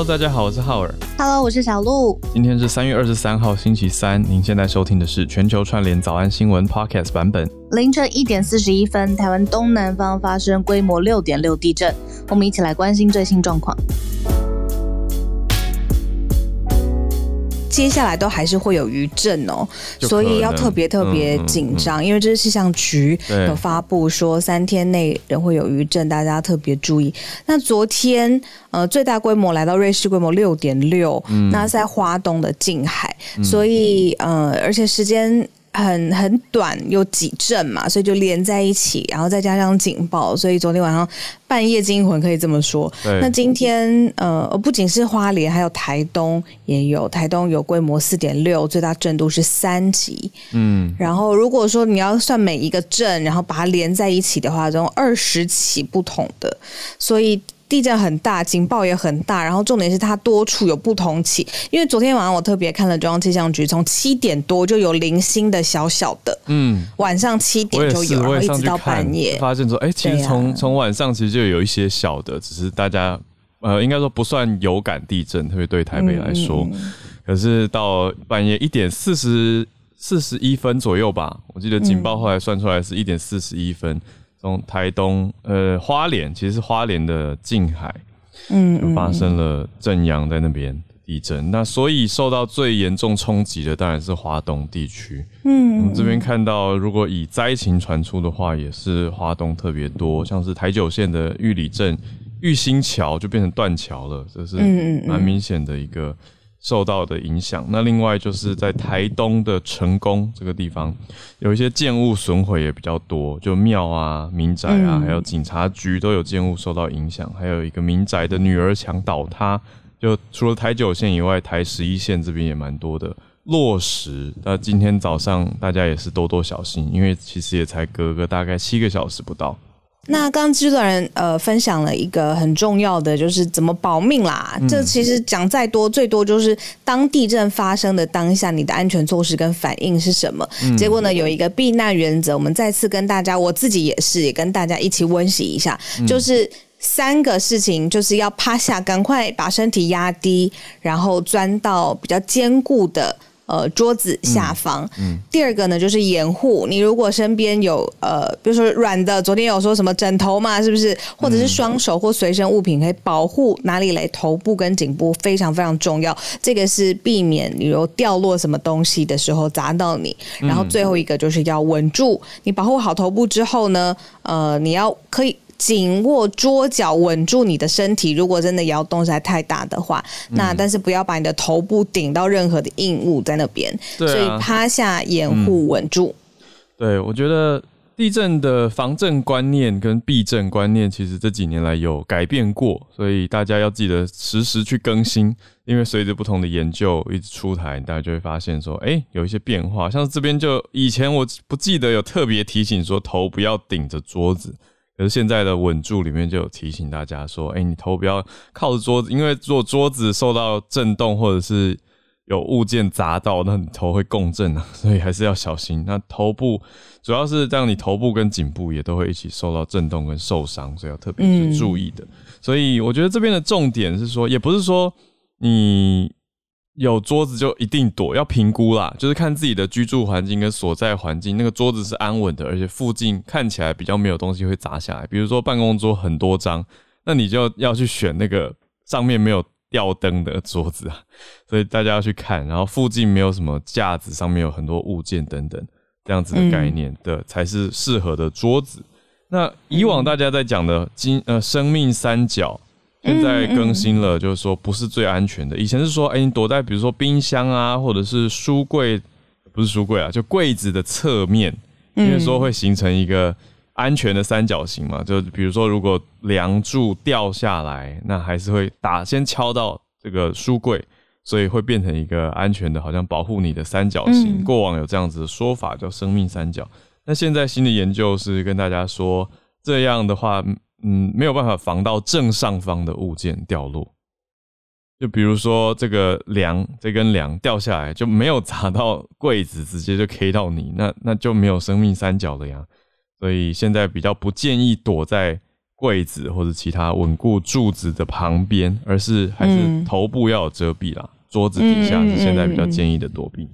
Hello，大家好，我是浩尔。Hello，我是小鹿。今天是三月二十三号，星期三。您现在收听的是全球串联早安新闻 Podcast 版本。凌晨一点四十一分，台湾东南方发生规模六点六地震。我们一起来关心最新状况。接下来都还是会有余震哦，所以要特别特别紧张，因为这是气象局有发布说三天内仍会有余震，大家特别注意。那昨天呃最大规模来到瑞士规模六点六，那在华东的近海，所以呃而且时间。很很短，有几阵嘛，所以就连在一起，然后再加上警报，所以昨天晚上半夜惊魂可以这么说。那今天呃，不仅是花莲，还有台东也有，台东有规模四点六，最大震度是三级。嗯，然后如果说你要算每一个镇，然后把它连在一起的话，这种二十起不同的，所以。地震很大，警报也很大，然后重点是它多处有不同起。因为昨天晚上我特别看了中央气象局，从七点多就有零星的小小的，嗯，晚上七点就有，然后一直到半夜，发现说，哎，其实从从晚上其实就有一些小的，只是大家呃，应该说不算有感地震，特别对台北来说。可是到半夜一点四十四十一分左右吧，我记得警报后来算出来是一点四十一分。从台东，呃，花莲其实是花莲的近海，嗯，发生了震央在那边地震，那所以受到最严重冲击的当然是华东地区。嗯，我们这边看到，如果以灾情传出的话，也是华东特别多，像是台九线的玉里镇玉兴桥就变成断桥了，这是蛮明显的一个。受到的影响，那另外就是在台东的成功这个地方，有一些建物损毁也比较多，就庙啊、民宅啊，还有警察局都有建物受到影响，还有一个民宅的女儿墙倒塌，就除了台九线以外，台十一线这边也蛮多的落石。那今天早上大家也是多多小心，因为其实也才隔个大概七个小时不到。那刚刚制作人呃分享了一个很重要的，就是怎么保命啦。这其实讲再多，最多就是当地震发生的当下，你的安全措施跟反应是什么？结果呢，有一个避难原则，我们再次跟大家，我自己也是，也跟大家一起温习一下，就是三个事情，就是要趴下，赶快把身体压低，然后钻到比较坚固的。呃，桌子下方。嗯。第二个呢，就是掩护你。如果身边有呃，比如说软的，昨天有说什么枕头嘛，是不是？或者是双手或随身物品可以保护哪里？来头部跟颈部非常非常重要。这个是避免你有掉落什么东西的时候砸到你。然后最后一个就是要稳住。你保护好头部之后呢，呃，你要可以。紧握桌角，稳住你的身体。如果真的摇动实在太大的话，那但是不要把你的头部顶到任何的硬物在那边。所以趴下掩护稳住。对，我觉得地震的防震观念跟避震观念，其实这几年来有改变过，所以大家要记得时时去更新。因为随着不同的研究一直出台，大家就会发现说，哎，有一些变化。像这边就以前我不记得有特别提醒说头不要顶着桌子。可是现在的稳住里面就有提醒大家说，哎，你头不要靠着桌子，因为如果桌子受到震动或者是有物件砸到，那你头会共振啊，所以还是要小心。那头部主要是这样，你头部跟颈部也都会一起受到震动跟受伤，所以要特别去注意的。所以我觉得这边的重点是说，也不是说你。有桌子就一定躲，要评估啦，就是看自己的居住环境跟所在环境，那个桌子是安稳的，而且附近看起来比较没有东西会砸下来。比如说办公桌很多张，那你就要去选那个上面没有吊灯的桌子啊。所以大家要去看，然后附近没有什么架子，上面有很多物件等等，这样子的概念的才是适合的桌子。那以往大家在讲的金呃生命三角。现在更新了，就是说不是最安全的。以前是说，哎，你躲在比如说冰箱啊，或者是书柜，不是书柜啊，就柜子的侧面，因为说会形成一个安全的三角形嘛。就比如说，如果梁柱掉下来，那还是会打先敲到这个书柜，所以会变成一个安全的，好像保护你的三角形。过往有这样子的说法，叫生命三角。那现在新的研究是跟大家说，这样的话。嗯，没有办法防到正上方的物件掉落，就比如说这个梁，这根梁掉下来就没有砸到柜子，直接就 K 到你，那那就没有生命三角了呀。所以现在比较不建议躲在柜子或者其他稳固柱子的旁边，而是还是头部要有遮蔽啦。桌子底下是现在比较建议的躲避。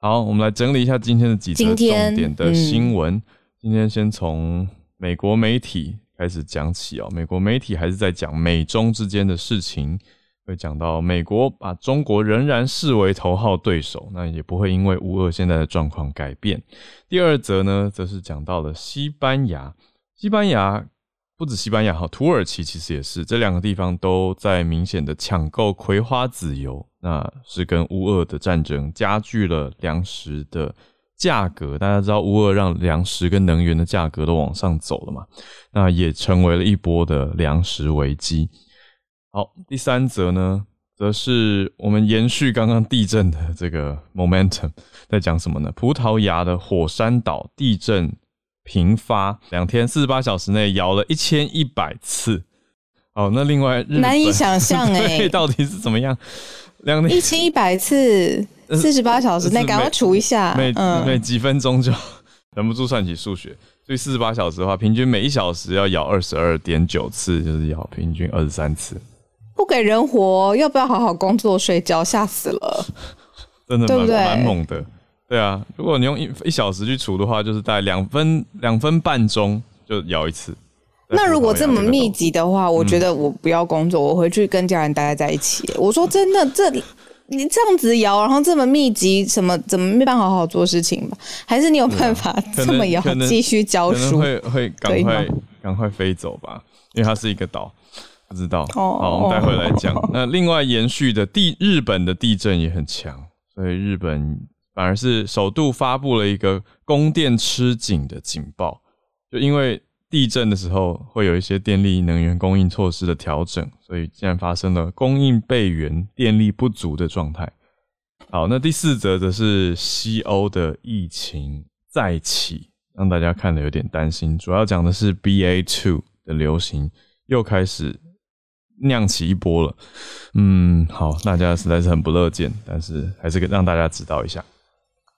好，我们来整理一下今天的几则重点的新闻。今天先从美国媒体开始讲起哦。美国媒体还是在讲美中之间的事情，会讲到美国把中国仍然视为头号对手，那也不会因为乌俄现在的状况改变。第二则呢，则是讲到了西班牙，西班牙。不止西班牙哈，土耳其其实也是，这两个地方都在明显的抢购葵花籽油，那是跟乌俄的战争加剧了粮食的价格。大家知道乌俄让粮食跟能源的价格都往上走了嘛，那也成为了一波的粮食危机。好，第三则呢，则是我们延续刚刚地震的这个 momentum，在讲什么呢？葡萄牙的火山岛地震。频发两天四十八小时内摇了一千一百次，哦，那另外难以想象 哎，到底是怎么样？两一千一百次四十八小时内，赶快除一下，每每几分钟就 忍不住算起数学。所以四十八小时的话，平均每一小时要咬二十二点九次，就是咬平均二十三次，不给人活，要不要好好工作睡觉？吓死了，真的蛮蛮猛的。对啊，如果你用一一小时去除的话，就是大概两分两分半钟就咬一次。那如果这么密集的话，我觉得我不要工作，我回去跟家人待在一起。我说真的，这你这样子摇，然后这么密集，什么怎么没办法好好做事情吧？还是你有办法 这么摇继续教书？会会赶快赶快飞走吧，因为它是一个岛，不知道。好，我们待会来讲。那另外延续的地日本的地震也很强，所以日本。反而是首度发布了一个供电吃紧的警报，就因为地震的时候会有一些电力能源供应措施的调整，所以竟然发生了供应备援、电力不足的状态。好，那第四则则是西欧的疫情再起，让大家看的有点担心。主要讲的是 BA two 的流行又开始酿起一波了。嗯，好，大家实在是很不乐见，但是还是让大家知道一下。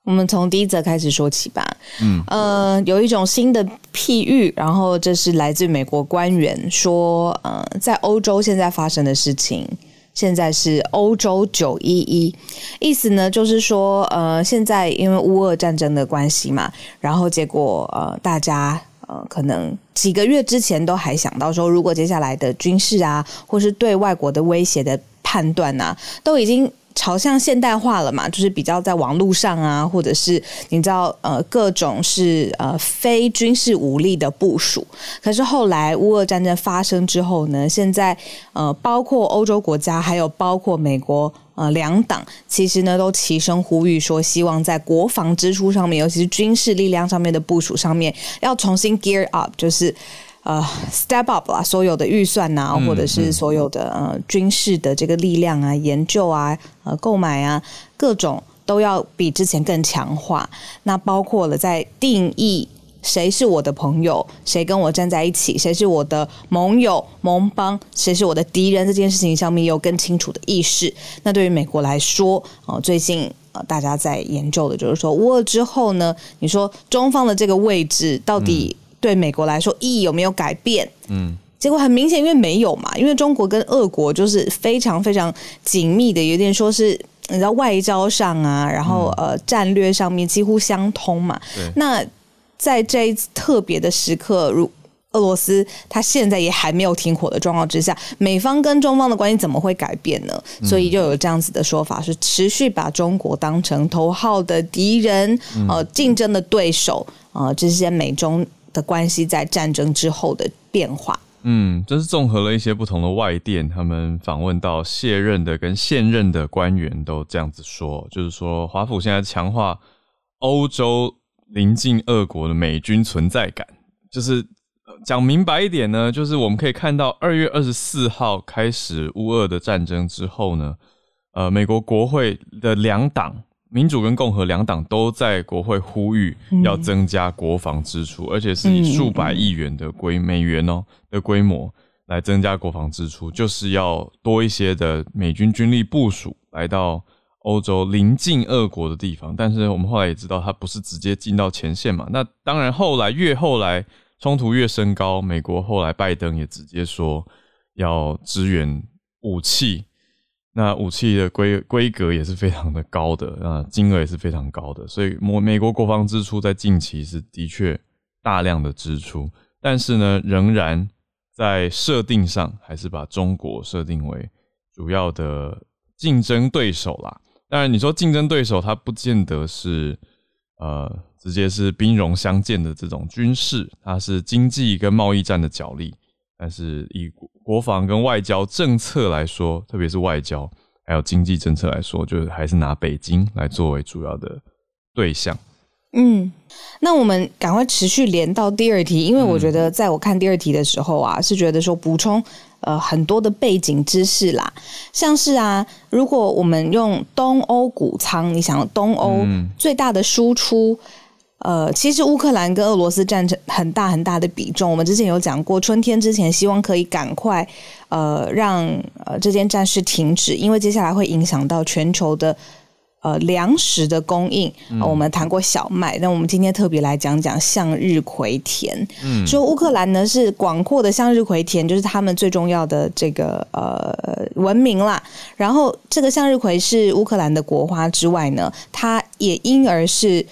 我们从第一则开始说起吧。嗯，呃，有一种新的譬喻，然后这是来自美国官员说，呃，在欧洲现在发生的事情，现在是欧洲九一一，意思呢就是说，呃，现在因为乌俄战争的关系嘛，然后结果呃，大家呃，可能几个月之前都还想到说，如果接下来的军事啊，或是对外国的威胁的判断呐，都已经。朝向现代化了嘛，就是比较在网络上啊，或者是你知道呃各种是呃非军事武力的部署。可是后来乌俄战争发生之后呢，现在呃包括欧洲国家，还有包括美国呃两党，其实呢都齐声呼吁说，希望在国防支出上面，尤其是军事力量上面的部署上面，要重新 gear up，就是。呃，step up 啦，所有的预算呐，或者是所有的呃军事的这个力量啊、研究啊、呃购买啊，各种都要比之前更强化。那包括了在定义谁是我的朋友，谁跟我站在一起，谁是我的盟友盟邦，谁是我的敌人这件事情上面有更清楚的意识。那对于美国来说，哦，最近呃大家在研究的就是说，乌俄之后呢，你说中方的这个位置到底？对美国来说，意义有没有改变？嗯，结果很明显，因为没有嘛，因为中国跟俄国就是非常非常紧密的，有点说是你知道外交上啊，然后呃战略上面几乎相通嘛。那在这一次特别的时刻，如俄罗斯他现在也还没有停火的状况之下，美方跟中方的关系怎么会改变呢？所以就有这样子的说法，是持续把中国当成头号的敌人，呃，竞争的对手啊，这些美中。的关系在战争之后的变化，嗯，这是综合了一些不同的外电，他们访问到卸任的跟现任的官员都这样子说，就是说华府现在强化欧洲临近俄国的美军存在感，就是讲明白一点呢，就是我们可以看到二月二十四号开始乌俄的战争之后呢，呃，美国国会的两党。民主跟共和两党都在国会呼吁要增加国防支出，而且是以数百亿元的规美元哦的规模来增加国防支出，就是要多一些的美军军力部署来到欧洲临近俄国的地方。但是我们后来也知道，它不是直接进到前线嘛。那当然，后来越后来冲突越升高，美国后来拜登也直接说要支援武器，那武器的规规格也是非常的高的啊，金额也是非常高的，所以美美国国防支出在近期是的确大量的支出，但是呢，仍然在设定上还是把中国设定为主要的竞争对手啦。当然，你说竞争对手，他不见得是呃直接是兵戎相见的这种军事，它是经济跟贸易战的角力。但是以国防跟外交政策来说，特别是外交还有经济政策来说，就是还是拿北京来作为主要的对象。嗯，那我们赶快持续连到第二题，因为我觉得在我看第二题的时候啊，是觉得说补充。呃，很多的背景知识啦，像是啊，如果我们用东欧谷仓，你想东欧最大的输出，呃，其实乌克兰跟俄罗斯占成很大很大的比重。我们之前有讲过，春天之前希望可以赶快呃让呃这件战事停止，因为接下来会影响到全球的。呃，粮食的供应，我们谈过小麦，那我们今天特别来讲讲向日葵田。嗯，说乌克兰呢是广阔的向日葵田，就是他们最重要的这个呃文明啦。然后这个向日葵是乌克兰的国花之外呢，它也因而是。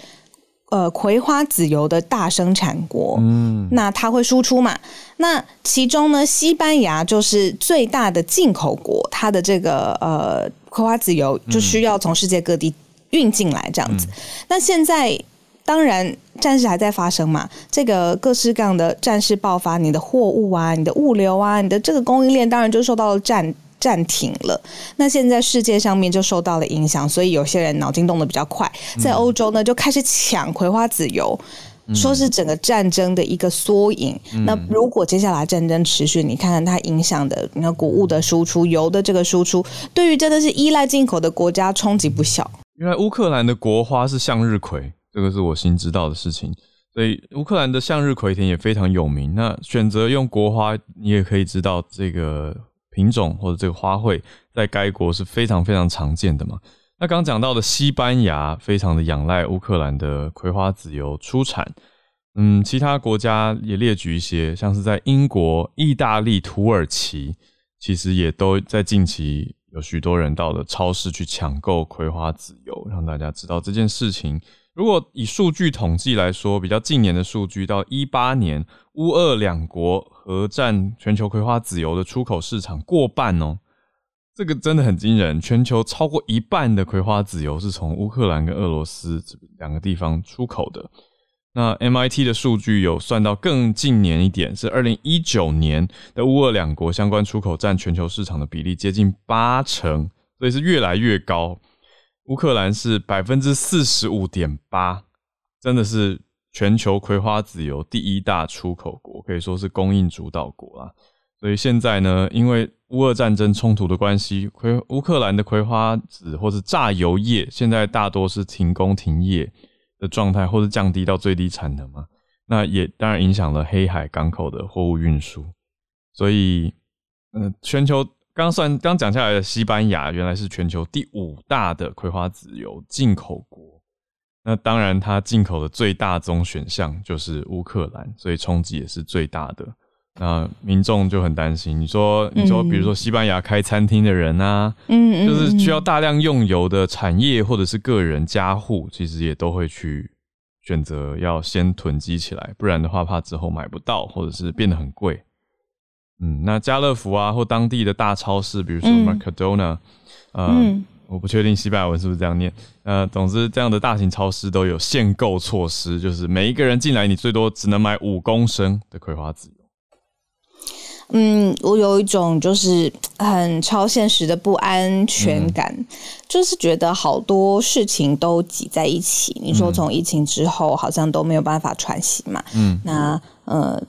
呃，葵花籽油的大生产国，嗯，那它会输出嘛？那其中呢，西班牙就是最大的进口国，它的这个呃葵花籽油就需要从世界各地运进来这样子。那现在当然战事还在发生嘛，这个各式各样的战事爆发，你的货物啊，你的物流啊，你的这个供应链当然就受到了战。暂停了，那现在世界上面就受到了影响，所以有些人脑筋动得比较快，在欧洲呢就开始抢葵花籽油，说是整个战争的一个缩影。那如果接下来战争持续，你看看它影响的，你看谷物的输出、油的这个输出，对于真的是依赖进口的国家冲击不小。原来乌克兰的国花是向日葵，这个是我新知道的事情。所以乌克兰的向日葵田也非常有名。那选择用国花，你也可以知道这个。品种或者这个花卉在该国是非常非常常见的嘛？那刚讲到的西班牙非常的仰赖乌克兰的葵花籽油出产，嗯，其他国家也列举一些，像是在英国、意大利、土耳其，其实也都在近期有许多人到了超市去抢购葵花籽油，让大家知道这件事情。如果以数据统计来说，比较近年的数据，到一八年，乌俄两国合占全球葵花籽油的出口市场过半哦，这个真的很惊人。全球超过一半的葵花籽油是从乌克兰跟俄罗斯两个地方出口的。那 MIT 的数据有算到更近年一点，是二零一九年的乌俄两国相关出口占全球市场的比例接近八成，所以是越来越高。乌克兰是百分之四十五点八，真的是全球葵花籽油第一大出口国，可以说是供应主导国啦。所以现在呢，因为乌俄战争冲突的关系，葵乌克兰的葵花籽或是榨油业现在大多是停工停业的状态，或是降低到最低产能嘛。那也当然影响了黑海港口的货物运输。所以，嗯，全球。刚算刚讲下来的西班牙，原来是全球第五大的葵花籽油进口国。那当然，它进口的最大宗选项就是乌克兰，所以冲击也是最大的。那民众就很担心。你说，你说，比如说西班牙开餐厅的人啊，嗯，就是需要大量用油的产业或者是个人家户，其实也都会去选择要先囤积起来，不然的话，怕之后买不到，或者是变得很贵。嗯，那家乐福啊，或当地的大超市，比如说 Mercadona，呃，我不确定西班牙文是不是这样念。呃，总之，这样的大型超市都有限购措施，就是每一个人进来，你最多只能买五公升的葵花籽油。嗯，我有一种就是很超现实的不安全感，就是觉得好多事情都挤在一起。你说从疫情之后，好像都没有办法喘息嘛。嗯，那呃。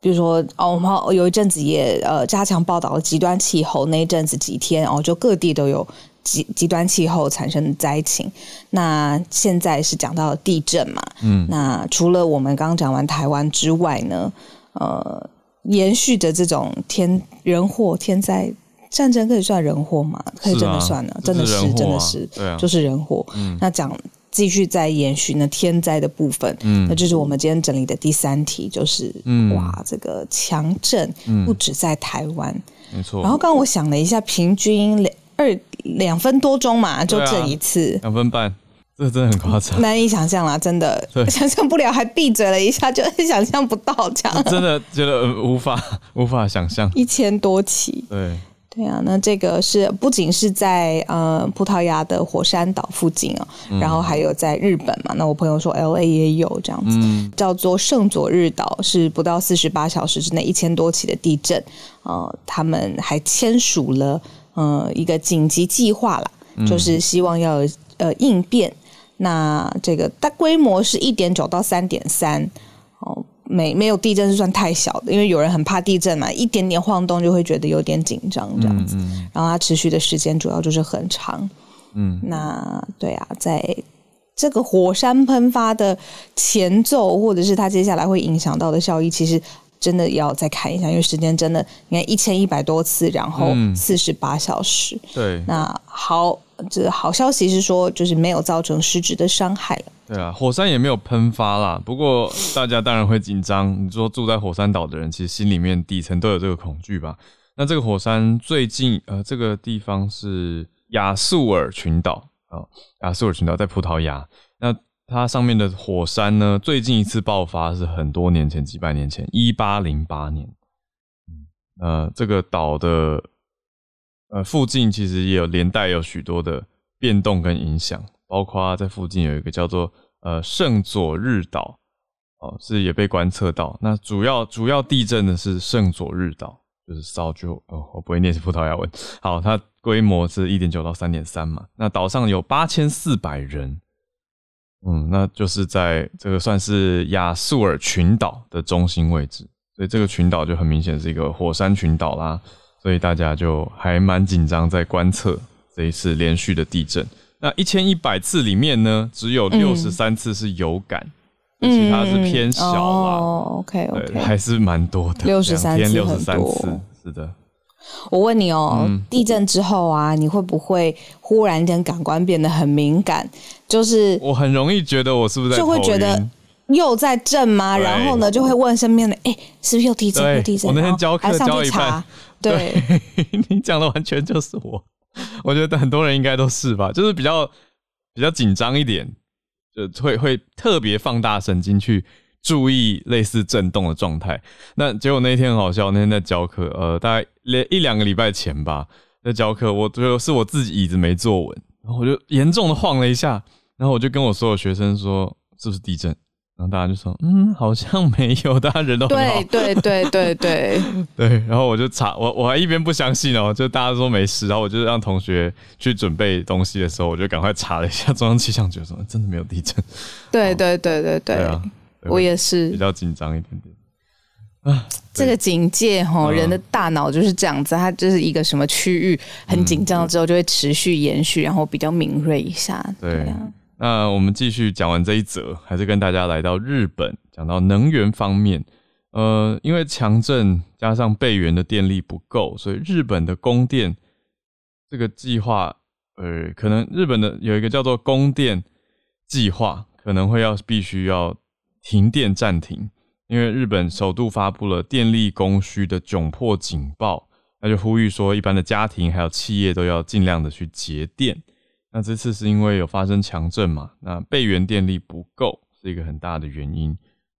比如说哦，我们有一阵子也呃加强报道了极端气候那一阵子几天哦，就各地都有极极端气候产生的灾情。那现在是讲到地震嘛，嗯，那除了我们刚刚讲完台湾之外呢，呃，延续的这种天人祸天灾战争可以算人祸吗？可以真的算了，真的是真的是，就是人祸。那讲继续在延续呢天灾的部分。嗯，那就是我们今天整理的第三题，就是哇，这个强震不止在台湾，没错。然后刚刚我想了一下，平均两二两分多钟嘛，就震一次，两分半。这真的很夸张，难以想象啦，真的。想象不了，还闭嘴了一下，就 想象不到这样，真的觉得无法无法想象，一千多起，对对啊，那这个是不仅是在呃葡萄牙的火山岛附近哦，然后还有在日本嘛，那我朋友说 L A 也有这样子，叫做圣佐日岛，是不到四十八小时之内一千多起的地震，呃，他们还签署了呃一个紧急计划啦，就是希望要呃应变。那这个大规模是一点九到三点三，哦，没没有地震是算太小的，因为有人很怕地震嘛，一点点晃动就会觉得有点紧张这样子。然后它持续的时间主要就是很长。嗯，那对啊，在这个火山喷发的前奏，或者是它接下来会影响到的效益，其实真的要再看一下，因为时间真的，你看一千一百多次，然后四十八小时。对，那好。这好消息是说，就是没有造成实质的伤害了。对啊，火山也没有喷发啦。不过大家当然会紧张。你说住在火山岛的人，其实心里面底层都有这个恐惧吧？那这个火山最近，呃，这个地方是亚速尔群岛啊，亚速尔群岛在葡萄牙。那它上面的火山呢，最近一次爆发是很多年前，几百年前，一八零八年。呃，这个岛的。呃，附近其实也有连带有许多的变动跟影响，包括在附近有一个叫做呃圣佐日岛，哦，是也被观测到。那主要主要地震的是圣佐日岛，就是烧就哦，我不会念是葡萄牙文。好，它规模是一点九到三点三嘛。那岛上有八千四百人，嗯，那就是在这个算是亚速尔群岛的中心位置，所以这个群岛就很明显是一个火山群岛啦。所以大家就还蛮紧张，在观测这一次连续的地震。那一千一百次里面呢，只有六十三次是有感，其他是偏小啦。OK OK，还是蛮多的。六十三次六十三次，是的。我问你哦，地震之后啊，你会不会忽然间感官变得很敏感？就是我很容易觉得我是不是就会觉得又在震吗？然后呢，就会问身边的，哎，是不是又地震？又地震？我那天教课教一半。对 你讲的完全就是我，我觉得很多人应该都是吧，就是比较比较紧张一点，就会会特别放大神经去注意类似震动的状态。那结果那天很好笑，那天在教课，呃，大概连一两个礼拜前吧，在教课，我觉得是我自己椅子没坐稳，然后我就严重的晃了一下，然后我就跟我所有学生说，是不是地震？然后大家就说：“嗯，好像没有，大家人都很好。”对对对对对 对。然后我就查，我我还一边不相信哦，就大家说没事，然后我就让同学去准备东西的时候，我就赶快查了一下中央气象局，说真的没有地震。对对对对对。啊，我也是比较紧张一点点啊。这个警戒哈，人的大脑就是这样子，它就是一个什么区域很紧张之后，就会持续延续，然后比较敏锐一下。对啊。那我们继续讲完这一则，还是跟大家来到日本，讲到能源方面。呃，因为强震加上备援的电力不够，所以日本的供电这个计划，呃，可能日本的有一个叫做供电计划，可能会要必须要停电暂停，因为日本首度发布了电力供需的窘迫警报，那就呼吁说，一般的家庭还有企业都要尽量的去节电。那这次是因为有发生强震嘛？那备援电力不够是一个很大的原因。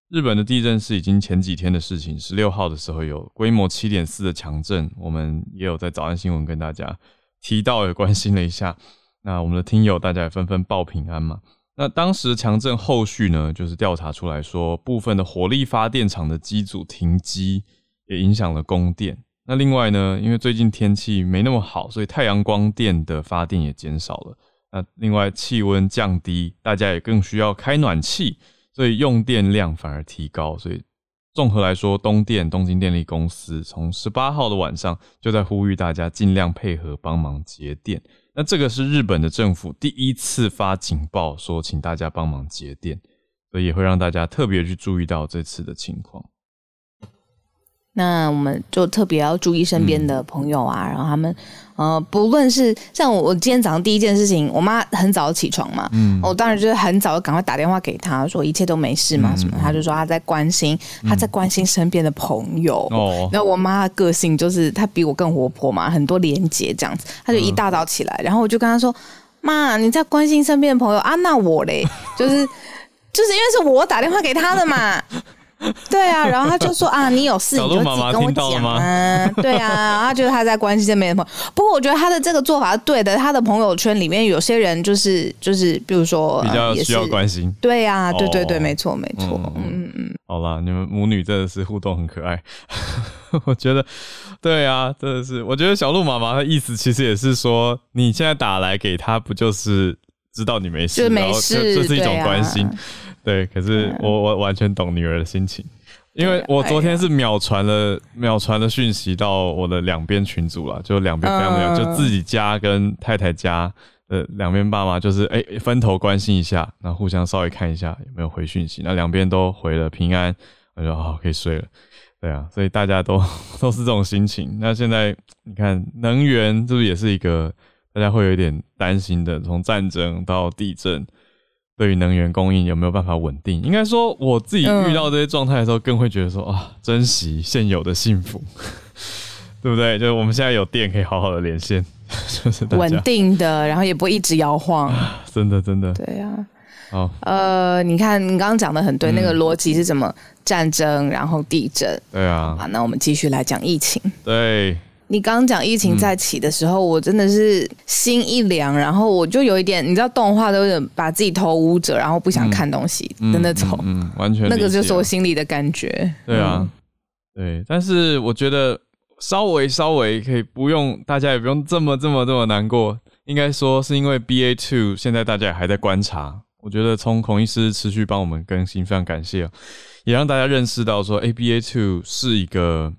日本的地震是已经前几天的事情，十六号的时候有规模七点四的强震，我们也有在早安新闻跟大家提到，也关心了一下。那我们的听友大家也纷纷报平安嘛？那当时强震后续呢，就是调查出来说，部分的火力发电厂的机组停机，也影响了供电。那另外呢，因为最近天气没那么好，所以太阳光电的发电也减少了。那另外气温降低，大家也更需要开暖气，所以用电量反而提高。所以综合来说，东电东京电力公司从十八号的晚上就在呼吁大家尽量配合帮忙节电。那这个是日本的政府第一次发警报，说请大家帮忙节电，所以也会让大家特别去注意到这次的情况。那我们就特别要注意身边的朋友啊，然后他们，呃，不论是像我，我今天早上第一件事情，我妈很早起床嘛，嗯，我当然就是很早赶快打电话给她，说一切都没事嘛，什么，她就说她在关心，她在关心身边的朋友。哦，然后我妈的个性就是她比我更活泼嘛，很多连接这样子，她就一大早起来，然后我就跟她说，妈，你在关心身边的朋友啊？那我嘞，就是 就是因为是我打电话给她的嘛。对啊，然后他就说啊，你有事你就自己跟我讲啊。对啊，他觉得他在关心这边的朋友。不过我觉得他的这个做法是对的。他的朋友圈里面有些人就是就是，比如说比较需要关心。对啊，对对对，没错没错。嗯嗯嗯。好啦，你们母女真的是互动很可爱。我觉得，对啊，真的是。我觉得小鹿妈妈的意思其实也是说，你现在打来给他，不就是知道你没事，就没事，这是一种关心。对，可是我我完全懂女儿的心情，因为我昨天是秒传了秒传了讯息到我的两边群组了，就两边非常没有，就自己家跟太太家的两边爸妈，就是哎分头关心一下，然后互相稍微看一下有没有回讯息，那两边都回了平安，我就好可以睡了。对啊，所以大家都 都是这种心情。那现在你看能源是不是也是一个大家会有一点担心的？从战争到地震。对于能源供应有没有办法稳定？应该说，我自己遇到这些状态的时候，更会觉得说啊，珍惜现有的幸福，对不对？就是我们现在有电，可以好好的连线，就是稳定的，然后也不会一直摇晃。真的，真的。对呀。好。呃，你看，你刚刚讲的很对，那个逻辑是什么？战争，然后地震。对啊。好，那我们继续来讲疫情。对。你刚刚讲疫情再起的时候，我真的是心一凉，然后我就有一点，你知道动画都有点把自己头捂着，然后不想看东西的那种，嗯，完全那个就是我心里的感觉。对啊，对，但是我觉得稍微稍微可以不用，大家也不用这么这么这么难过。应该说是因为 B A two 现在大家也还在观察，我觉得从孔医师持续帮我们更新，非常感谢，也让大家认识到说 A B A two 是一个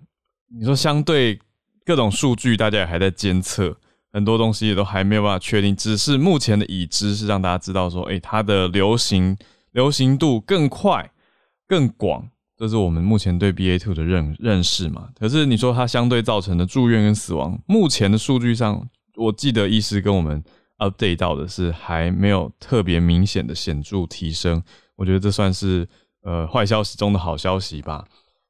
你说相对。各种数据大家也还在监测，很多东西也都还没有办法确定。只是目前的已知是让大家知道说，哎，它的流行流行度更快、更广，这是我们目前对 BA two 的认认识嘛。可是你说它相对造成的住院跟死亡，目前的数据上，我记得医师跟我们 update 到的是还没有特别明显的显著提升。我觉得这算是呃坏消息中的好消息吧。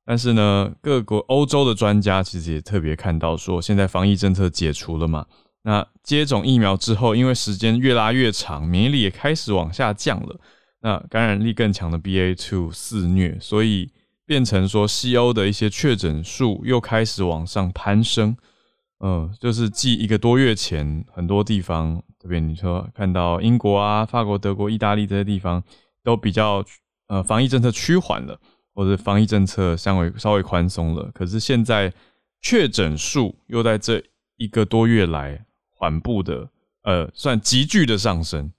但是呢，各国欧洲的专家其实也特别看到说，现在防疫政策解除了嘛，那接种疫苗之后，因为时间越拉越长，免疫力也开始往下降了，那感染力更强的 BA two 肆虐，所以变成说西欧的一些确诊数又开始往上攀升。嗯，就是继一个多月前，很多地方，特别你说看到英国啊、法国、德国、意大利这些地方都比较呃防疫政策趋缓了。或者防疫政策稍微稍微宽松了，可是现在确诊数又在这一个多月来缓步的，呃，算急剧的上升。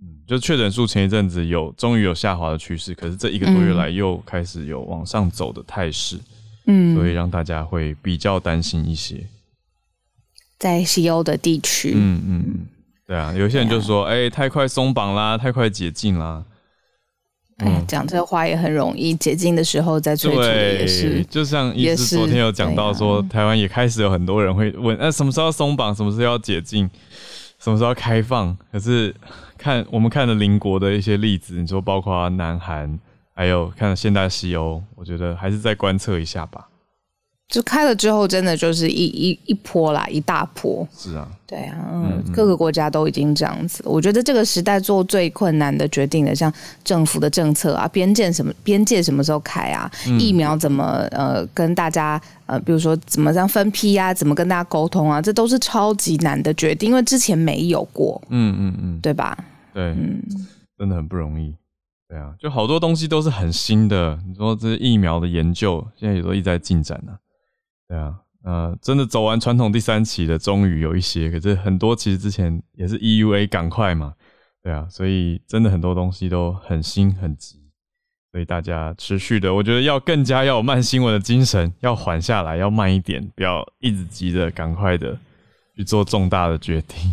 嗯，就确诊数前一阵子有终于有下滑的趋势，可是这一个多月来又开始有往上走的态势。嗯，所以让大家会比较担心一些。在西欧的地区，嗯嗯嗯，对啊，有些人就说，哎，太快松绑啦，太快解禁啦。哎，讲这话也很容易。解禁的时候再催促也是，就像医师昨天有讲到说，台湾也开始有很多人会问：那什么时候松绑？什么时候要解禁？什么时候要开放？可是看我们看的邻国的一些例子，你说包括南韩，还有看现代西欧，我觉得还是再观测一下吧。就开了之后，真的就是一一一波啦，一大波。是啊，对啊，嗯，各个国家都已经这样子。我觉得这个时代做最困难的决定的，像政府的政策啊，边界什么边界什么时候开啊，疫苗怎么呃跟大家呃，比如说怎么样分批啊，怎么跟大家沟通啊，这都是超级难的决定，因为之前没有过。嗯嗯嗯，对吧？对，嗯，真的很不容易。对啊，就好多东西都是很新的。你说这疫苗的研究，现在也都一直在进展呢。对啊，呃，真的走完传统第三期的，终于有一些，可是很多其实之前也是 EUA 赶快嘛，对啊，所以真的很多东西都很新很急，所以大家持续的，我觉得要更加要有慢新闻的精神，要缓下来，要慢一点，不要一直急着赶快的去做重大的决定。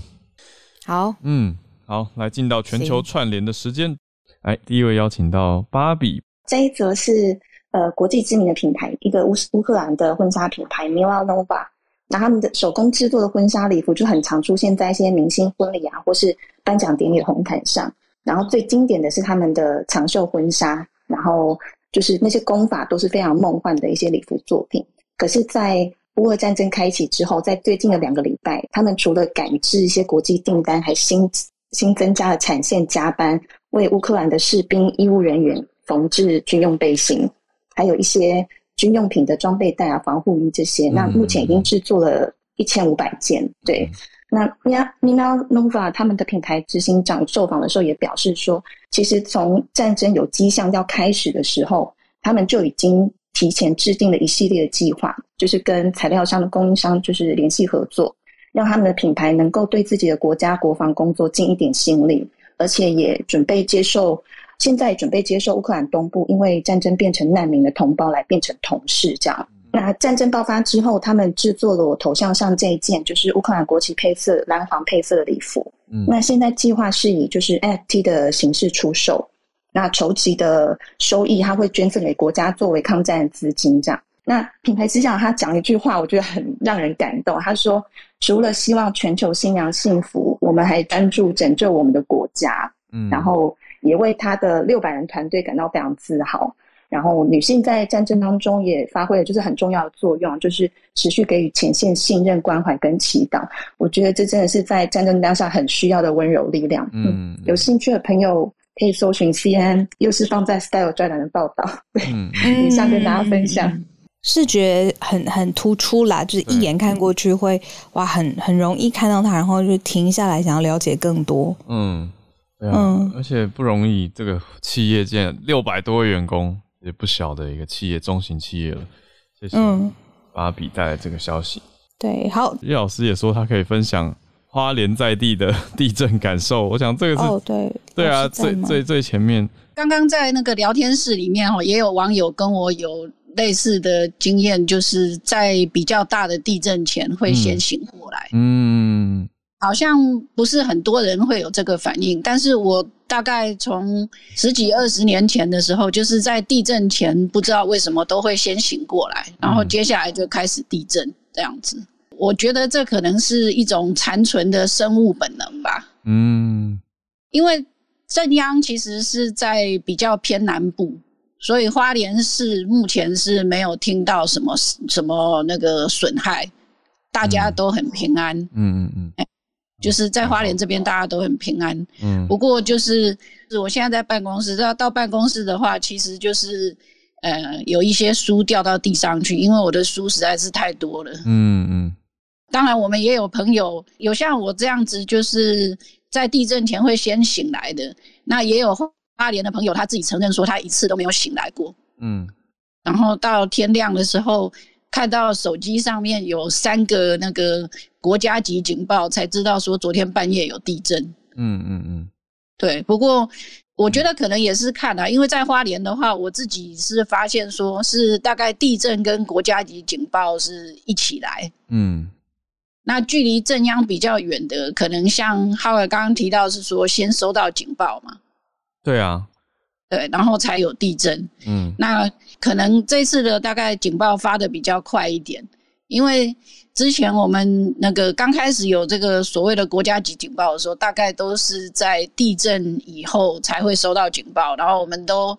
好，嗯，好，来进到全球串联的时间，来第一位邀请到芭比，这一则是。呃国际知名的品牌，一个乌乌克兰的婚纱品牌 Milanova。那他们的手工制作的婚纱礼服就很常出现在一些明星婚礼啊，或是颁奖典礼的红毯上。然后最经典的是他们的长袖婚纱，然后就是那些工法都是非常梦幻的一些礼服作品。可是，在乌俄战争开启之后，在最近的两个礼拜，他们除了赶制一些国际订单，还新新增加了产线加班，为乌克兰的士兵、医务人员缝制军用背心，还有一些。军用品的装备袋啊、防护衣这些，那目前已经制作了一千五百件。对，那 Mina Nova 他们的品牌执行长受访的时候也表示说，其实从战争有迹象要开始的时候，他们就已经提前制定了一系列的计划，就是跟材料商的供应商就是联系合作，让他们的品牌能够对自己的国家国防工作尽一点心力，而且也准备接受。现在准备接受乌克兰东部因为战争变成难民的同胞来变成同事，这样。那战争爆发之后，他们制作了我头像上这一件，就是乌克兰国旗配色蓝黄配色的礼服。嗯，那现在计划是以就是 NFT 的形式出售，那筹集的收益他会捐赠给国家作为抗战资金，这样。那品牌之长他讲一句话，我觉得很让人感动。他说：“除了希望全球新娘幸福，我们还专注拯救我们的国家。”嗯，然后。也为他的六百人团队感到非常自豪。然后，女性在战争当中也发挥了就是很重要的作用，就是持续给予前线信任、关怀跟祈祷。我觉得这真的是在战争当下很需要的温柔力量。嗯，有兴趣的朋友可以搜寻 C N，又是放在 Style 专栏的报道。对，以上跟大家分享。视觉很很突出啦，就是一眼看过去会哇，很很容易看到它，然后就停下来想要了解更多。嗯。嗯，而且不容易，这个企业建六百多位员工，也不小的一个企业，中型企业了。谢谢芭比带来这个消息。对，好，叶老师也说他可以分享花莲在地的 地震感受。我想这个是哦，对，对啊，最最最前面。刚刚在那个聊天室里面哦，也有网友跟我有类似的经验，就是在比较大的地震前会先醒过来。嗯。好像不是很多人会有这个反应，但是我大概从十几二十年前的时候，就是在地震前，不知道为什么都会先醒过来，然后接下来就开始地震这样子。我觉得这可能是一种残存的生物本能吧。嗯，因为正央其实是在比较偏南部，所以花莲市目前是没有听到什么什么那个损害，大家都很平安。嗯嗯嗯。就是在花莲这边，大家都很平安。嗯，不过就是我现在在办公室，要到办公室的话，其实就是呃有一些书掉到地上去，因为我的书实在是太多了。嗯嗯。当然，我们也有朋友有像我这样子，就是在地震前会先醒来的。那也有花莲的朋友，他自己承认说他一次都没有醒来过。嗯。然后到天亮的时候。看到手机上面有三个那个国家级警报，才知道说昨天半夜有地震。嗯嗯嗯，对。不过我觉得可能也是看啊，因为在花莲的话，我自己是发现说是大概地震跟国家级警报是一起来。嗯，那距离正央比较远的，可能像浩尔刚刚提到是说先收到警报嘛？对啊。对，然后才有地震。嗯，那可能这次的大概警报发的比较快一点，因为之前我们那个刚开始有这个所谓的国家级警报的时候，大概都是在地震以后才会收到警报。然后我们都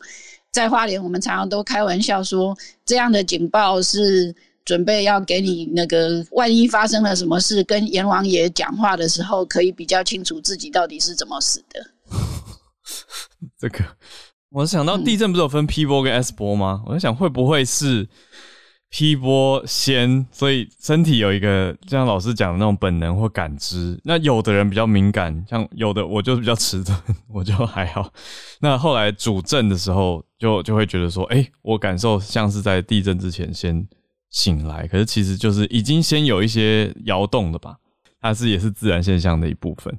在花莲，我们常常都开玩笑说，这样的警报是准备要给你那个万一发生了什么事，跟阎王爷讲话的时候，可以比较清楚自己到底是怎么死的。这个。我想到地震不是有分 P 波跟 S 波吗？我在想会不会是 P 波先，所以身体有一个像老师讲的那种本能或感知。那有的人比较敏感，像有的我就是比较迟钝，我就还好。那后来主震的时候，就就会觉得说，哎，我感受像是在地震之前先醒来，可是其实就是已经先有一些摇动了吧？它是也是自然现象的一部分。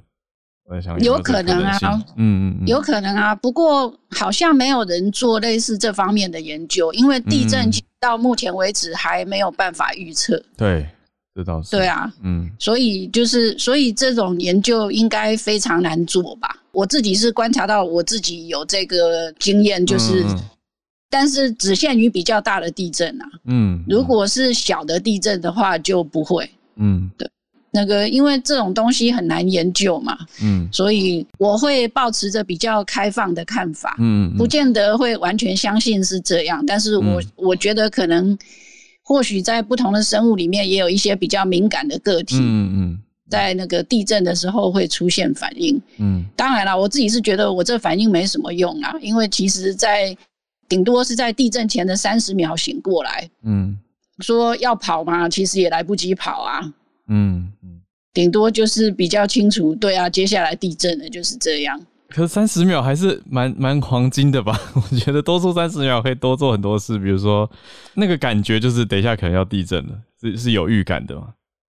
有可能啊，嗯嗯，有可能啊。不过好像没有人做类似这方面的研究，因为地震到目前为止还没有办法预测。对，这倒是。对啊，嗯，所以就是，所以这种研究应该非常难做吧？我自己是观察到，我自己有这个经验，就是但是只限于比较大的地震啊。嗯，如果是小的地震的话，就不会。嗯，对，那个因为这种东西很难研究嘛。嗯，所以我会保持着比较开放的看法。嗯，不见得会完全相信是这样，但是我我觉得可能或许在不同的生物里面也有一些比较敏感的个体。嗯嗯。在那个地震的时候会出现反应，嗯，当然了，我自己是觉得我这反应没什么用啊，因为其实，在顶多是在地震前的三十秒醒过来，嗯，说要跑嘛，其实也来不及跑啊，嗯嗯，顶多就是比较清楚，对啊，接下来地震了就是这样。可是三十秒还是蛮蛮黄金的吧？我觉得多出三十秒可以多做很多事，比如说那个感觉就是等一下可能要地震了，是是有预感的嘛。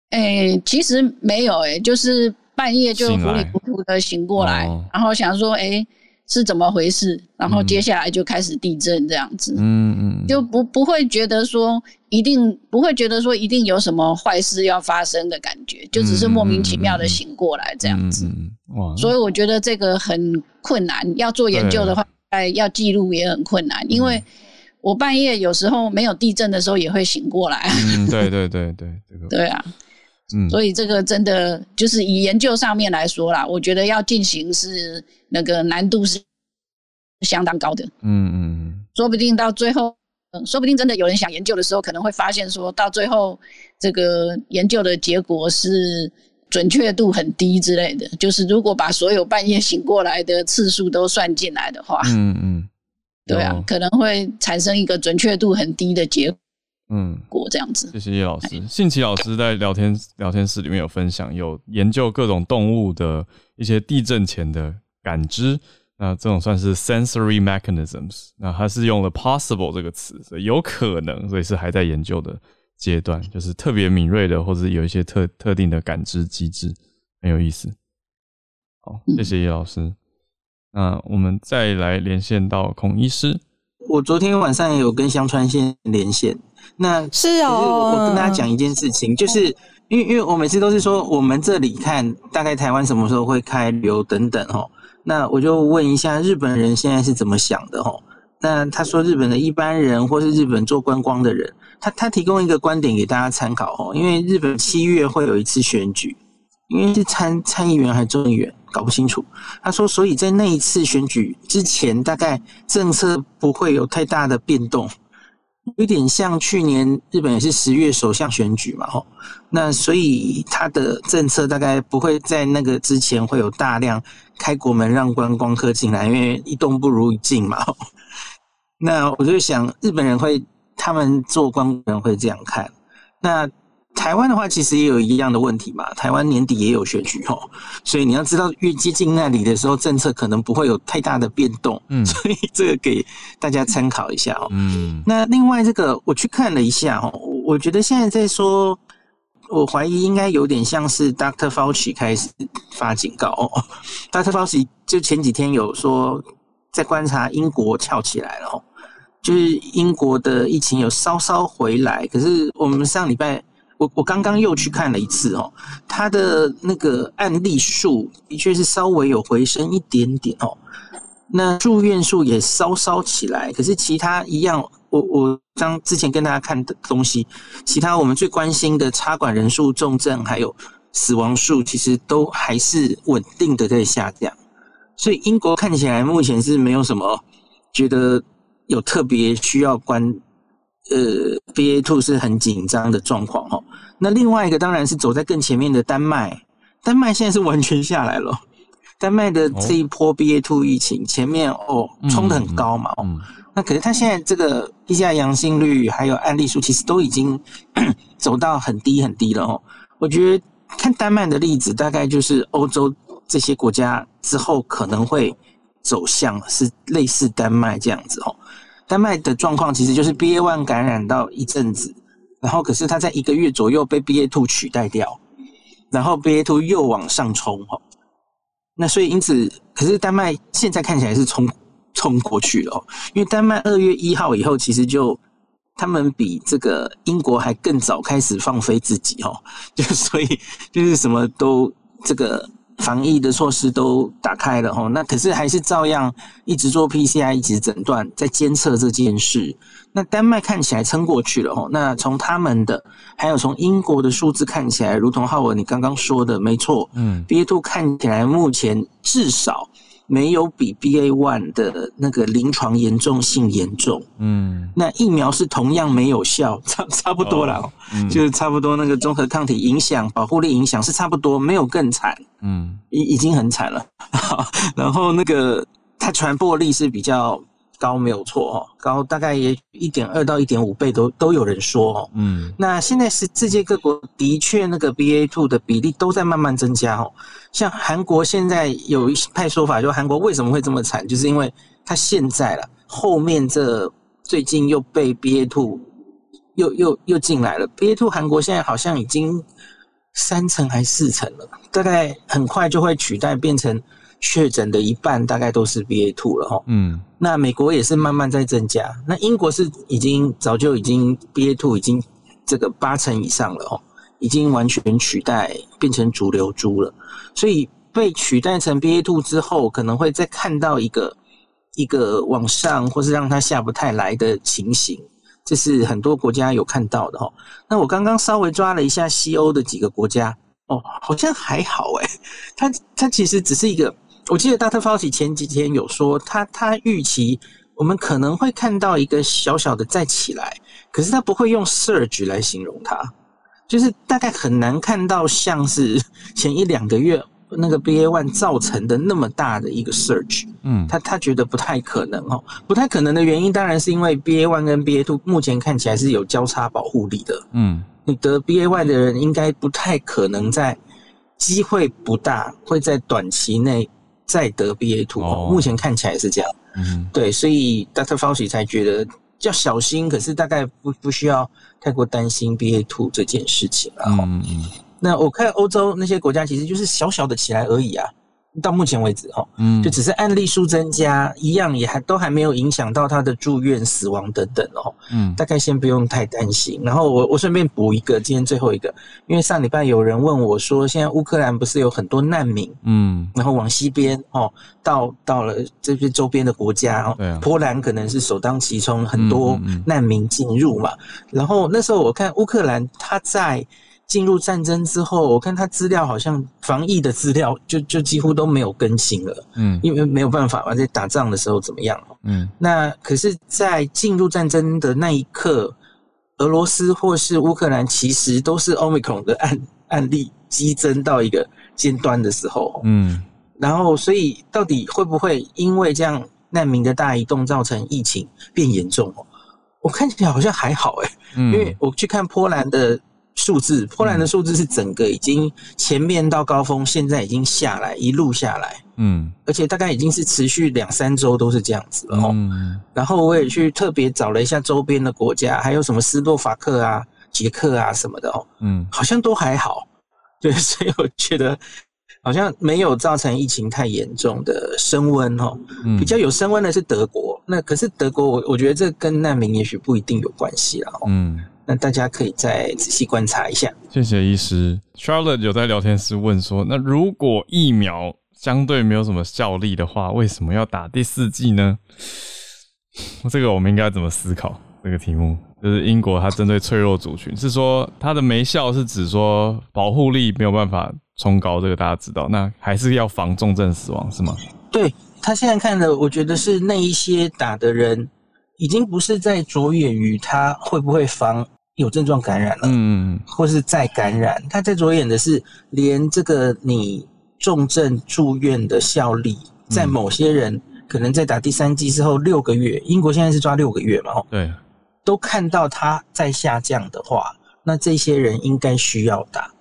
哎，其实没有哎，就是半夜就糊里糊涂的醒过来，然后想说，哎，是怎么回事？然后接下来就开始地震这样子，嗯嗯，就不不会觉得说一定不会觉得说一定有什么坏事要发生的感觉，就只是莫名其妙的醒过来这样子。哇，所以我觉得这个很困难，要做研究的话，哎，要记录也很困难，因为我半夜有时候没有地震的时候也会醒过来。嗯，对对对对，这个 对啊。嗯，所以这个真的就是以研究上面来说啦，我觉得要进行是那个难度是相当高的。嗯嗯，说不定到最后，说不定真的有人想研究的时候，可能会发现说到最后这个研究的结果是准确度很低之类的。就是如果把所有半夜醒过来的次数都算进来的话，嗯嗯，对啊，可能会产生一个准确度很低的结果。嗯，过这样子。谢谢叶老师，信奇老师在聊天聊天室里面有分享，有研究各种动物的一些地震前的感知，那这种算是 sensory mechanisms。那它是用了 possible 这个词，所以有可能，所以是还在研究的阶段，就是特别敏锐的，或者有一些特特定的感知机制，很有意思。好，谢谢叶老师。那我们再来连线到孔医师。我昨天晚上也有跟香川县连线。那是哦，我跟大家讲一件事情，就是因为因为我每次都是说我们这里看大概台湾什么时候会开流等等哦，那我就问一下日本人现在是怎么想的哦？那他说日本的一般人或是日本做观光的人，他他提供一个观点给大家参考哦，因为日本七月会有一次选举，因为是参参议员还是众议员搞不清楚，他说所以在那一次选举之前，大概政策不会有太大的变动。有点像去年日本也是十月首相选举嘛，吼，那所以他的政策大概不会在那个之前会有大量开国门让观光客进来，因为一动不如一静嘛。那我就想日本人会，他们做观光人会这样看，那。台湾的话，其实也有一样的问题嘛。台湾年底也有选举哦，所以你要知道，越接近那里的时候，政策可能不会有太大的变动。嗯，所以这个给大家参考一下哦。嗯，那另外这个我去看了一下哦，我觉得现在在说，我怀疑应该有点像是 Doctor Fauci 开始发警告哦。Doctor Fauci 就前几天有说，在观察英国翘起来了哦，就是英国的疫情有稍稍回来，可是我们上礼拜。我我刚刚又去看了一次哦，他的那个案例数的确是稍微有回升一点点哦，那住院数也稍稍起来，可是其他一样，我我刚之前跟大家看的东西，其他我们最关心的插管人数、重症还有死亡数，其实都还是稳定的在下降，所以英国看起来目前是没有什么觉得有特别需要关。呃，BA two 是很紧张的状况哦。那另外一个当然是走在更前面的丹麦，丹麦现在是完全下来了。丹麦的这一波 BA two 疫情前面哦冲的很高嘛，那可是它现在这个 PCR 阳性率还有案例数其实都已经 走到很低很低了哦。我觉得看丹麦的例子，大概就是欧洲这些国家之后可能会走向是类似丹麦这样子哦。丹麦的状况其实就是 BA one 感染到一阵子，然后可是它在一个月左右被 BA two 取代掉，然后 BA two 又往上冲哦，那所以因此，可是丹麦现在看起来是冲冲过去了，因为丹麦二月一号以后其实就他们比这个英国还更早开始放飞自己哦，就所以就是什么都这个防疫的措施都打开了吼，那可是还是照样一直做 PCR，一直诊断，在监测这件事。那丹麦看起来撑过去了吼。那从他们的，还有从英国的数字看起来，如同浩文你刚刚说的，没错，嗯，BA two 看起来目前至少。没有比 BA one 的那个临床严重性严重，嗯，那疫苗是同样没有效，差差不多了，就是差不多那个综合抗体影响、保护力影响是差不多，没有更惨，嗯，已已经很惨了，然后那个它传播力是比较。高没有错哦，高大概也一点二到一点五倍都都有人说哦，嗯，那现在是世界各国的确那个 BA two 的比例都在慢慢增加哦，像韩国现在有一派说法，就韩国为什么会这么惨，就是因为它现在了后面这最近又被 BA two 又又又进来了，BA two 韩国现在好像已经三层还四层了，大概很快就会取代变成。确诊的一半大概都是 BA two 了哈，嗯，那美国也是慢慢在增加，那英国是已经早就已经 BA two 已经这个八成以上了哦，已经完全取代变成主流株了，所以被取代成 BA two 之后，可能会再看到一个一个往上或是让它下不太来的情形，这是很多国家有看到的哈。那我刚刚稍微抓了一下西欧的几个国家，哦，好像还好诶，它它其实只是一个。我记得大特发起前几天有说，他他预期我们可能会看到一个小小的再起来，可是他不会用 surge 来形容它，就是大概很难看到像是 前一两个月那个 BA one 造成的那么大的一个 surge。嗯，他他觉得不太可能哦，不太可能的原因当然是因为 BA one 跟 BA two 目前看起来是有交叉保护力的。嗯，你得 BA one 的人应该不太可能在机会不大会在短期内。再得 BA two，目前看起来是这样。嗯，对，所以 Dr. Fauci 才觉得要小心，可是大概不不需要太过担心 BA two 这件事情了。嗯嗯，那我看欧洲那些国家其实就是小小的起来而已啊。到目前为止，哈，嗯，就只是案例数增加，一样也还都还没有影响到他的住院、死亡等等哦，嗯，大概先不用太担心。然后我我顺便补一个，今天最后一个，因为上礼拜有人问我说，现在乌克兰不是有很多难民，嗯，然后往西边哦，到到了这些周边的国家哦，波兰可能是首当其冲，很多难民进入嘛。然后那时候我看乌克兰他在。进入战争之后，我看他资料好像防疫的资料就就几乎都没有更新了，嗯，因为没有办法嘛，在打仗的时候怎么样？嗯，那可是，在进入战争的那一刻，俄罗斯或是乌克兰其实都是奥密克戎的案案例激增到一个尖端的时候，嗯，然后所以到底会不会因为这样难民的大移动造成疫情变严重？我看起来好像还好哎，因为我去看波兰的。数字，波兰的数字是整个已经前面到高峰，现在已经下来，一路下来，嗯，而且大概已经是持续两三周都是这样子了哦。然后我也去特别找了一下周边的国家，还有什么斯洛伐克啊、捷克啊什么的哦，嗯，好像都还好。对，所以我觉得好像没有造成疫情太严重的升温哦。比较有升温的是德国，那可是德国，我我觉得这跟难民也许不一定有关系了。嗯。那大家可以再仔细观察一下。谢谢医师，Charlotte 有在聊天室问说，那如果疫苗相对没有什么效力的话，为什么要打第四剂呢？这个我们应该怎么思考这个题目？就是英国它针对脆弱族群，是说它的没效是指说保护力没有办法冲高，这个大家知道。那还是要防重症死亡是吗？对他现在看的，我觉得是那一些打的人，已经不是在着眼于他会不会防。有症状感染了，嗯，或是再感染，他在着眼的是连这个你重症住院的效力，在某些人可能在打第三剂之后六个月，英国现在是抓六个月嘛，对，都看到它在下降的话，那这些人应该需要打，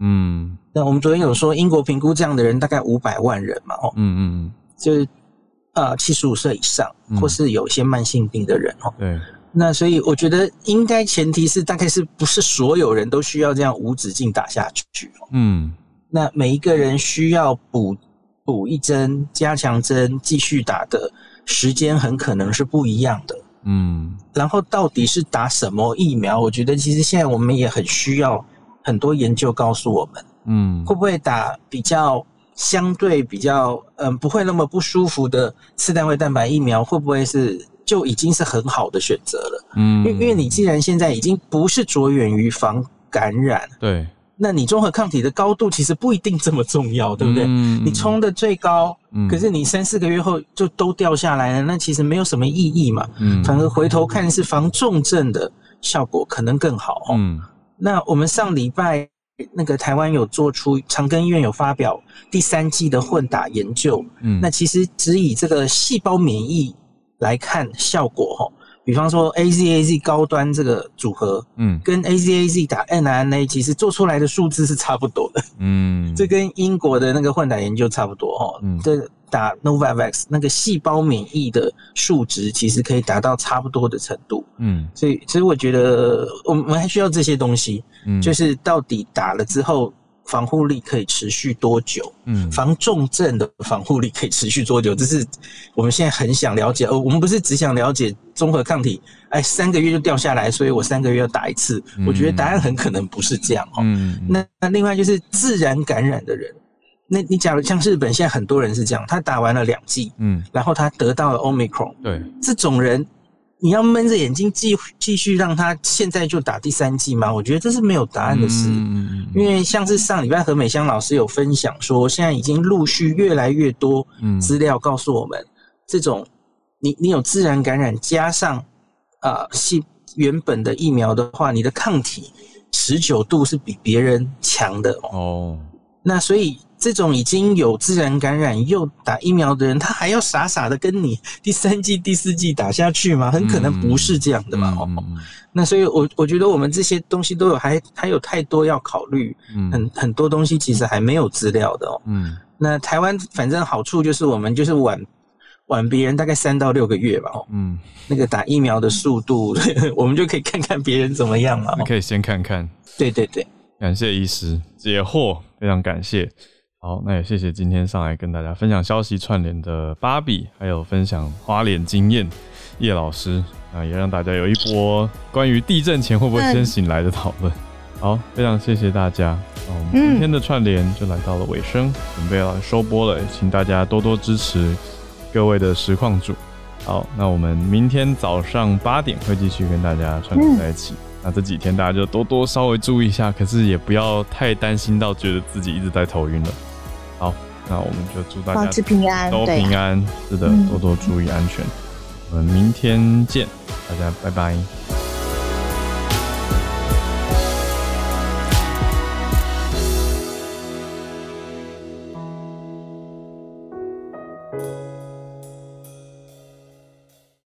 嗯，那我们昨天有说英国评估这样的人大概五百万人嘛，哦，嗯嗯，就是呃七十五岁以上或是有一些慢性病的人，哦，对。那所以我觉得应该前提是大概是不是所有人都需要这样无止境打下去？嗯，那每一个人需要补补一针加强针继续打的时间很可能是不一样的。嗯，然后到底是打什么疫苗？我觉得其实现在我们也很需要很多研究告诉我们，嗯，会不会打比较相对比较嗯不会那么不舒服的次单位蛋白疫苗，会不会是就已经是很好的选择了？嗯，因因为你既然现在已经不是着眼于防感染，对。那你综合抗体的高度其实不一定这么重要，对不对？你冲的最高，可是你三四个月后就都掉下来了，那其实没有什么意义嘛。嗯反而回头看是防重症的效果可能更好。嗯，那我们上礼拜那个台湾有做出长庚医院有发表第三季的混打研究，嗯，那其实只以这个细胞免疫来看效果，哈。比方说 A Z A Z 高端这个组合，嗯，跟 A Z A Z 打 n R N A 其实做出来的数字是差不多的，嗯，这跟英国的那个混打研究差不多哦，嗯，这打 Novavax 那个细胞免疫的数值其实可以达到差不多的程度，嗯，所以其实我觉得我们还需要这些东西，嗯，就是到底打了之后。防护力可以持续多久？嗯，防重症的防护力可以持续多久？这是我们现在很想了解。哦，我们不是只想了解综合抗体，哎，三个月就掉下来，所以我三个月要打一次。我觉得答案很可能不是这样哦。那那另外就是自然感染的人，那你假如像日本现在很多人是这样，他打完了两剂，嗯，然后他得到了 omicron，对，这种人。你要闷着眼睛继继续让他现在就打第三剂吗？我觉得这是没有答案的事，因为像是上礼拜何美香老师有分享说，现在已经陆续越来越多资料告诉我们，这种你你有自然感染加上啊系原本的疫苗的话，你的抗体持久度是比别人强的哦。那所以。这种已经有自然感染又打疫苗的人，他还要傻傻的跟你第三季、第四季打下去吗？很可能不是这样的嘛。那所以，我我觉得我们这些东西都有还还有太多要考虑，很很多东西其实还没有资料的哦。嗯，那台湾反正好处就是我们就是晚晚别人大概三到六个月吧。嗯，那个打疫苗的速度，我们就可以看看别人怎么样了。可以先看看。对对对，感谢医师解惑，非常感谢。好，那也谢谢今天上来跟大家分享消息串联的芭比，还有分享花脸经验叶老师那，也让大家有一波关于地震前会不会先醒来的讨论。好，非常谢谢大家。我们今天的串联就来到了尾声，准备要收播了，请大家多多支持各位的实况组。好，那我们明天早上八点会继续跟大家串联在一起。那这几天大家就多多稍微注意一下，可是也不要太担心到觉得自己一直在头晕了。好，那我们就祝大家平安，都平安，是的，多多注意安全。我们明天见，大家拜拜。